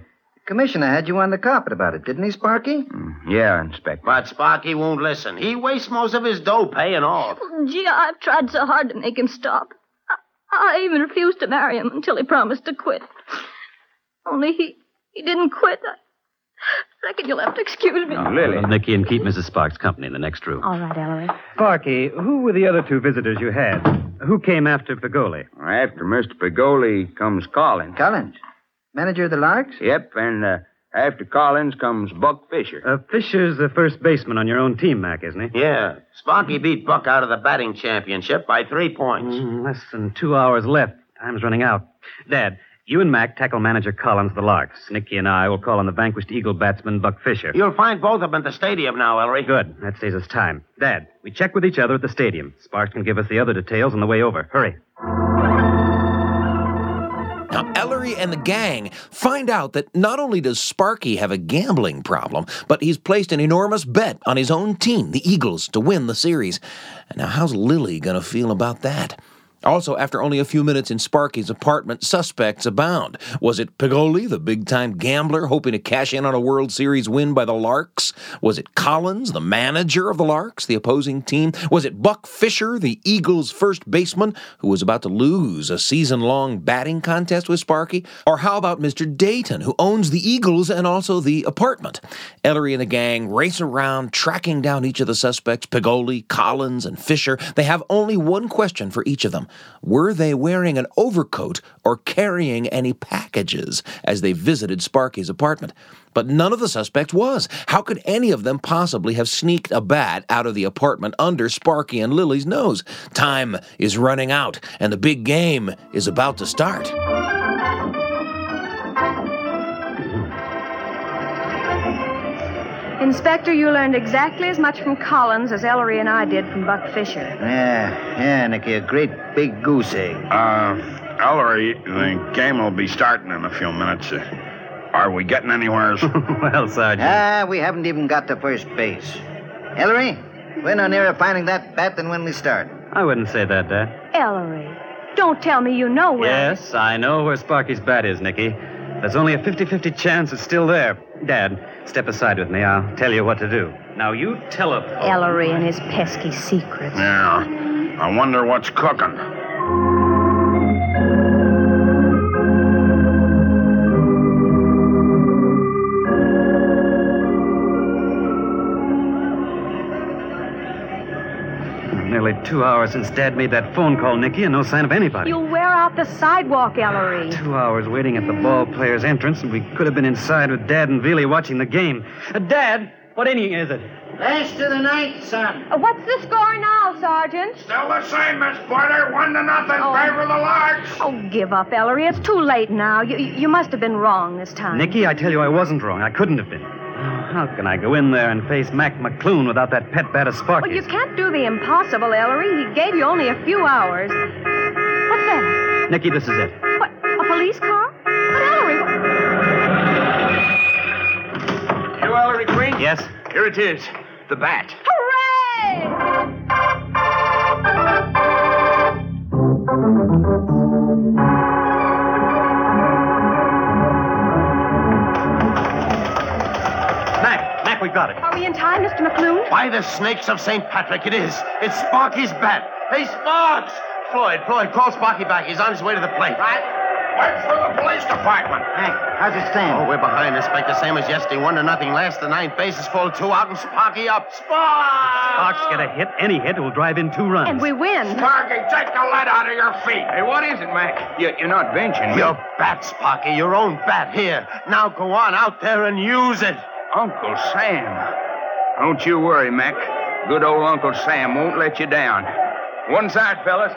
Commissioner had you on the carpet about it, didn't he, Sparky? Mm, yeah, Inspector. But Sparky won't listen. He wastes most of his dough paying off. Gee, I've tried so hard to make him stop. I, I even refused to marry him until he promised to quit. Only he he didn't quit. I reckon you'll have to excuse me. Lily. Uh, Nicky and keep Mrs. Sparks company in the next room. All right, Ellery. Sparky, who were the other two visitors you had? Who came after Pagoli? After Mr. Pigoli comes Collins. Collins? Manager of the Larks? Yep, and uh, after Collins comes Buck Fisher. Uh, Fisher's the first baseman on your own team, Mac, isn't he? Yeah. Sparky beat Buck out of the batting championship by three points. Mm, less than two hours left. Time's running out. Dad, you and Mac tackle manager Collins, the Larks. Nicky and I will call on the vanquished Eagle batsman, Buck Fisher. You'll find both of them at the stadium now, Ellery. Good. That saves us time. Dad, we check with each other at the stadium. Sparks can give us the other details on the way over. Hurry. Ellery and the gang find out that not only does Sparky have a gambling problem, but he's placed an enormous bet on his own team, the Eagles, to win the series. Now, how's Lily going to feel about that? Also, after only a few minutes in Sparky's apartment, suspects abound. Was it Pagoli, the big time gambler, hoping to cash in on a World Series win by the Larks? Was it Collins, the manager of the Larks, the opposing team? Was it Buck Fisher, the Eagles' first baseman, who was about to lose a season long batting contest with Sparky? Or how about Mr. Dayton, who owns the Eagles and also the apartment? Ellery and the gang race around, tracking down each of the suspects Pagoli, Collins, and Fisher. They have only one question for each of them Were they wearing an overcoat or carrying any packages as they visited Sparky's apartment? But none of the suspects was. How could any of them possibly have sneaked a bat out of the apartment under Sparky and Lily's nose? Time is running out, and the big game is about to start. Inspector, you learned exactly as much from Collins as Ellery and I did from Buck Fisher. Yeah, yeah, Nicky, a great big goose egg. Uh, Ellery, the game will be starting in a few minutes. Uh, are we getting anywhere? well, Sergeant. Ah, we haven't even got to first base. Ellery, we're no nearer finding that bat than when we start. I wouldn't say that, Dad. Ellery, don't tell me you know where. Yes, I know where Sparky's bat is, Nicky. There's only a 50 50 chance it's still there. Dad, step aside with me. I'll tell you what to do. Now, you tell. Ellery and his pesky secrets. yeah. I wonder what's cooking. Two hours since Dad made that phone call, Nicky, and no sign of anybody. You'll wear out the sidewalk, Ellery. Two hours waiting at the ball player's entrance, and we could have been inside with Dad and Velie watching the game. Uh, Dad, what inning is it? Last to the ninth, son. Uh, what's the score now, Sergeant? Still the same, Miss Porter. One to nothing. Oh. Favor the Larks. Oh, give up, Ellery. It's too late now. You, you must have been wrong this time. Nicky, I tell you, I wasn't wrong. I couldn't have been. How can I go in there and face Mac McClune without that pet bat of Sparky's? Well, you can't do the impossible, Ellery. He gave you only a few hours. What's that? Nicky, this is it. What? A police car? But Ellery, what? You, Ellery Queen? Yes? Here it is. The bat. Hooray! We got it. Are we in time, Mr. McClune? By the snakes of St. Patrick, it is. It's Sparky's bat. Hey, Sparks! Floyd, Floyd, call Sparky back. He's on his way to the plate. Right. Wait for the police department. Hank, how's it stand? Oh, we're behind, Inspector. Same as yesterday. One to nothing. Last the ninth base is full. Two out and Sparky up. Spark! Sparks get a hit. Any hit will drive in two runs. And we win. Sparky, take the lead out of your feet. Hey, what is it, Mac? You, you're not benching me. Your bat, Sparky. Your own bat. Here. Now go on out there and use it. Uncle Sam. Don't you worry, Mac. Good old Uncle Sam won't let you down. One side, fellas.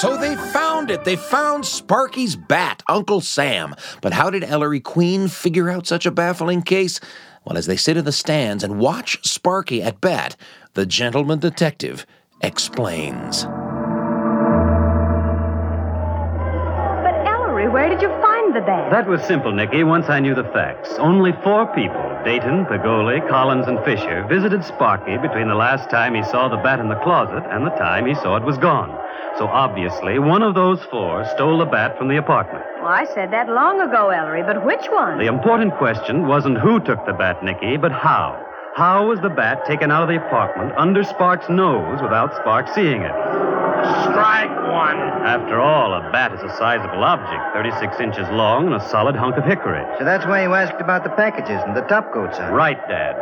So they found it. They found Sparky's bat, Uncle Sam. But how did Ellery Queen figure out such a baffling case? Well, as they sit in the stands and watch Sparky at bat, the gentleman detective explains. But Ellery, where did you find the bat? That was simple, Nicky, once I knew the facts. Only four people, Dayton, Pagoli, Collins, and Fisher, visited Sparky between the last time he saw the bat in the closet and the time he saw it was gone. So obviously, one of those four stole the bat from the apartment. Well, I said that long ago, Ellery, but which one? The important question wasn't who took the bat, Nicky, but how. How was the bat taken out of the apartment under Sparks' nose without Spark seeing it? Strike one. After all, a bat is a sizable object, 36 inches long and a solid hunk of hickory. So that's why you asked about the packages and the top coats, huh? Right, Dad.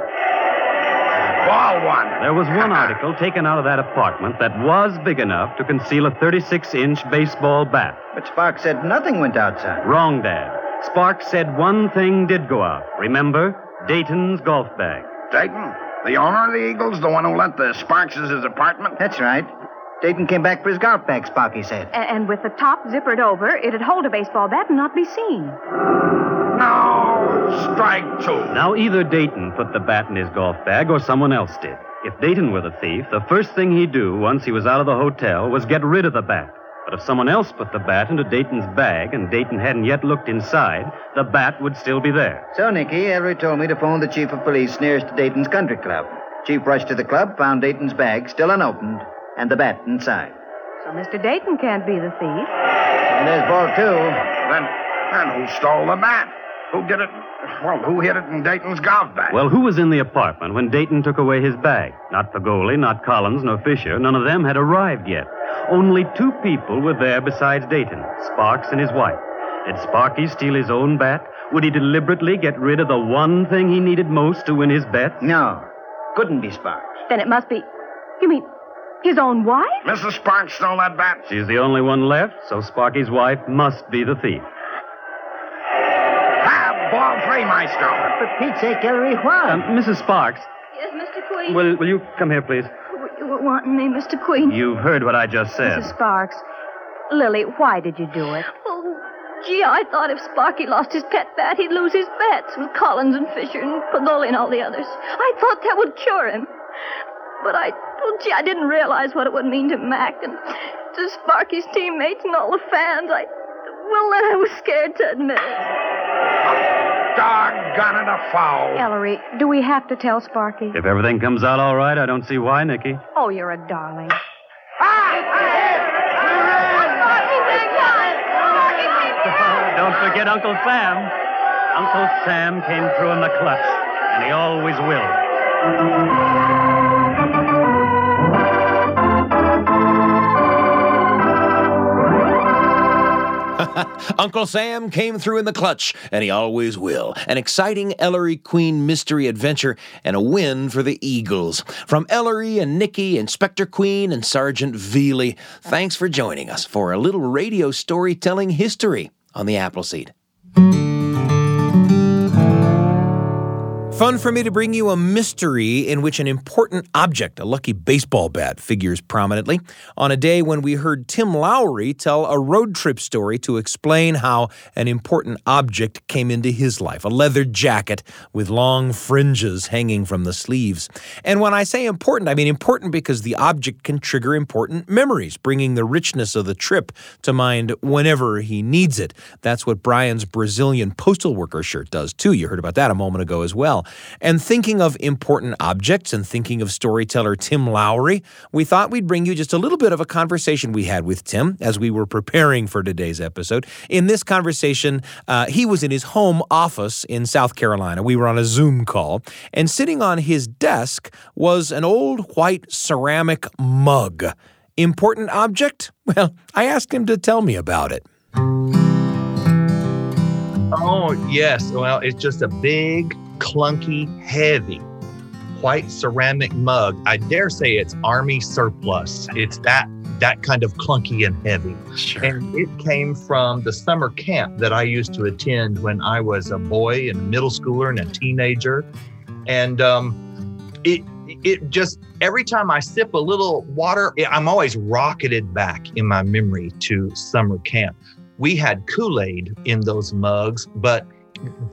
Ball one. There was one article taken out of that apartment that was big enough to conceal a 36 inch baseball bat. But Sparks said nothing went outside. Wrong, Dad. Sparks said one thing did go out. Remember? Dayton's golf bag. Dayton, the owner of the Eagles, the one who lent the Sparks' his apartment? That's right. Dayton came back for his golf bag, Sparky said. A- and with the top zippered over, it'd hold a baseball bat and not be seen. No. Strike two. Now, either Dayton put the bat in his golf bag or someone else did. If Dayton were the thief, the first thing he'd do once he was out of the hotel was get rid of the bat. But if someone else put the bat into Dayton's bag and Dayton hadn't yet looked inside, the bat would still be there. So, Nicky, Ellery told me to phone the chief of police nearest to Dayton's country club. Chief rushed to the club, found Dayton's bag still unopened, and the bat inside. So Mr. Dayton can't be the thief. And there's ball two. Then, then who stole the bat? Who did it? Well, who hid it in Dayton's golf bag? Well, who was in the apartment when Dayton took away his bag? Not Pagoli, not Collins, nor Fisher. None of them had arrived yet. Only two people were there besides Dayton Sparks and his wife. Did Sparky steal his own bat? Would he deliberately get rid of the one thing he needed most to win his bet? No. Couldn't be Sparks. Then it must be. You mean his own wife? Mrs. Sparks stole that bat? She's the only one left, so Sparky's wife must be the thief. Ah, ball three, Maestro. For Pete's sake, Ellery, why? Um, Mrs. Sparks, Yes, Mr. Queen. will, will you come here, please? You were wanting me, Mr. Queen. You've heard what I just said. Mrs. Sparks. Lily, why did you do it? Oh, gee, I thought if Sparky lost his pet bat, he'd lose his bets with Collins and Fisher and Pagoli and all the others. I thought that would cure him. But I, well, gee, I didn't realize what it would mean to Mac and to Sparky's teammates and all the fans. I, well, then I was scared to admit it. Doggone it, a foul. Ellery, do we have to tell Sparky? If everything comes out all right, I don't see why, Nicky. Oh, you're a darling. Don't forget Uncle Sam. Uncle Sam came through in the clutch, and he always will. Uncle Sam came through in the clutch, and he always will. An exciting Ellery Queen mystery adventure and a win for the Eagles. From Ellery and Nicky, Inspector Queen, and Sergeant Velie, thanks for joining us for a little radio storytelling history on the Appleseed. Fun for me to bring you a mystery in which an important object, a lucky baseball bat, figures prominently on a day when we heard Tim Lowry tell a road trip story to explain how an important object came into his life a leather jacket with long fringes hanging from the sleeves. And when I say important, I mean important because the object can trigger important memories, bringing the richness of the trip to mind whenever he needs it. That's what Brian's Brazilian postal worker shirt does, too. You heard about that a moment ago as well. And thinking of important objects and thinking of storyteller Tim Lowry, we thought we'd bring you just a little bit of a conversation we had with Tim as we were preparing for today's episode. In this conversation, uh, he was in his home office in South Carolina. We were on a Zoom call, and sitting on his desk was an old white ceramic mug. Important object? Well, I asked him to tell me about it. Oh, yes. Well, it's just a big, clunky, heavy white ceramic mug. I dare say it's army surplus. It's that that kind of clunky and heavy. Sure. And it came from the summer camp that I used to attend when I was a boy and a middle schooler and a teenager. And um, it it just every time I sip a little water, I'm always rocketed back in my memory to summer camp. We had Kool-Aid in those mugs, but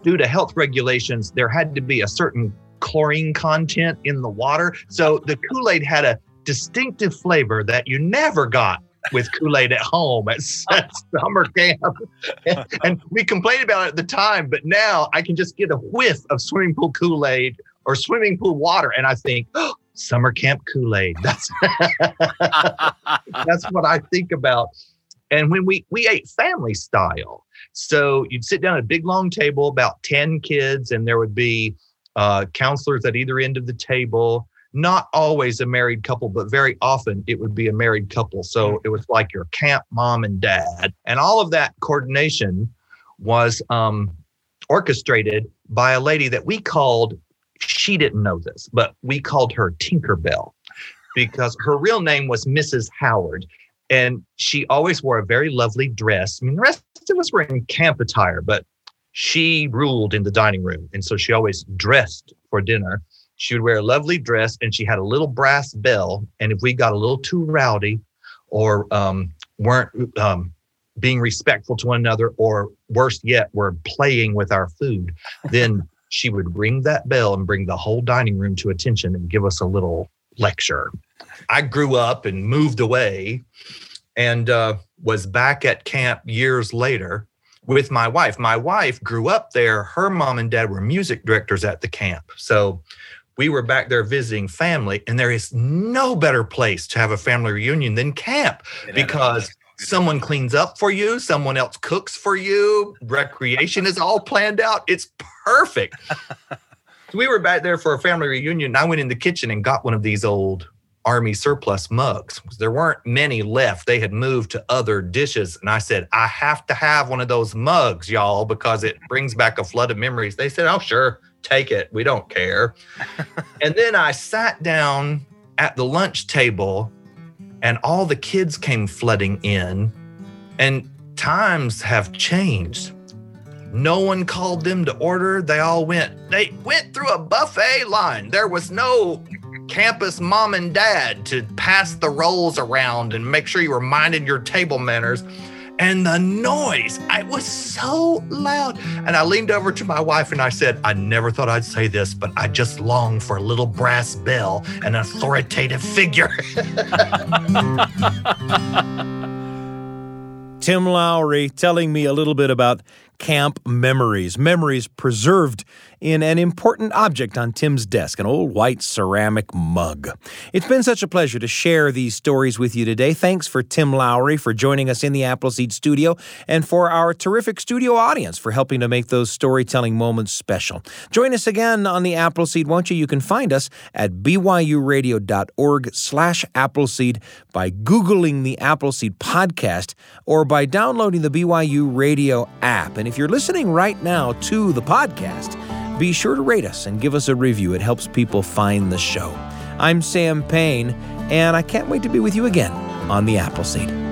due to health regulations, there had to be a certain chlorine content in the water. So the Kool-Aid had a distinctive flavor that you never got with Kool-Aid at home at, at summer camp. and we complained about it at the time, but now I can just get a whiff of swimming pool Kool-Aid or swimming pool water and I think, oh, summer camp Kool-Aid. That's that's what I think about. And when we we ate family style. So you'd sit down at a big long table, about 10 kids, and there would be uh, counselors at either end of the table. Not always a married couple, but very often it would be a married couple. So it was like your camp mom and dad. And all of that coordination was um, orchestrated by a lady that we called, she didn't know this, but we called her Tinkerbell because her real name was Mrs. Howard. And she always wore a very lovely dress. I mean, the rest of us were in camp attire, but she ruled in the dining room. And so she always dressed for dinner. She would wear a lovely dress and she had a little brass bell. And if we got a little too rowdy or um, weren't um, being respectful to one another, or worse yet, were playing with our food, then she would ring that bell and bring the whole dining room to attention and give us a little lecture. I grew up and moved away and uh, was back at camp years later with my wife. My wife grew up there. Her mom and dad were music directors at the camp. So we were back there visiting family, and there is no better place to have a family reunion than camp because someone cleans up for you, someone else cooks for you, recreation is all planned out. It's perfect. we were back there for a family reunion. I went in the kitchen and got one of these old army surplus mugs. There weren't many left. They had moved to other dishes. And I said, I have to have one of those mugs, y'all, because it brings back a flood of memories. They said, Oh, sure, take it. We don't care. and then I sat down at the lunch table and all the kids came flooding in. And times have changed. No one called them to order. They all went, they went through a buffet line. There was no campus mom and dad to pass the rolls around and make sure you were minding your table manners. And the noise, it was so loud. And I leaned over to my wife and I said, I never thought I'd say this, but I just long for a little brass bell, an authoritative figure. Tim Lowry telling me a little bit about camp memories, memories preserved in an important object on Tim's desk, an old white ceramic mug. It's been such a pleasure to share these stories with you today. Thanks for Tim Lowry for joining us in the Appleseed studio and for our terrific studio audience for helping to make those storytelling moments special. Join us again on the Appleseed, won't you? You can find us at byuradio.org slash Appleseed by Googling the Appleseed podcast or by downloading the BYU Radio app. And if you're listening right now to the podcast, be sure to rate us and give us a review. It helps people find the show. I'm Sam Payne, and I can't wait to be with you again on the Appleseed.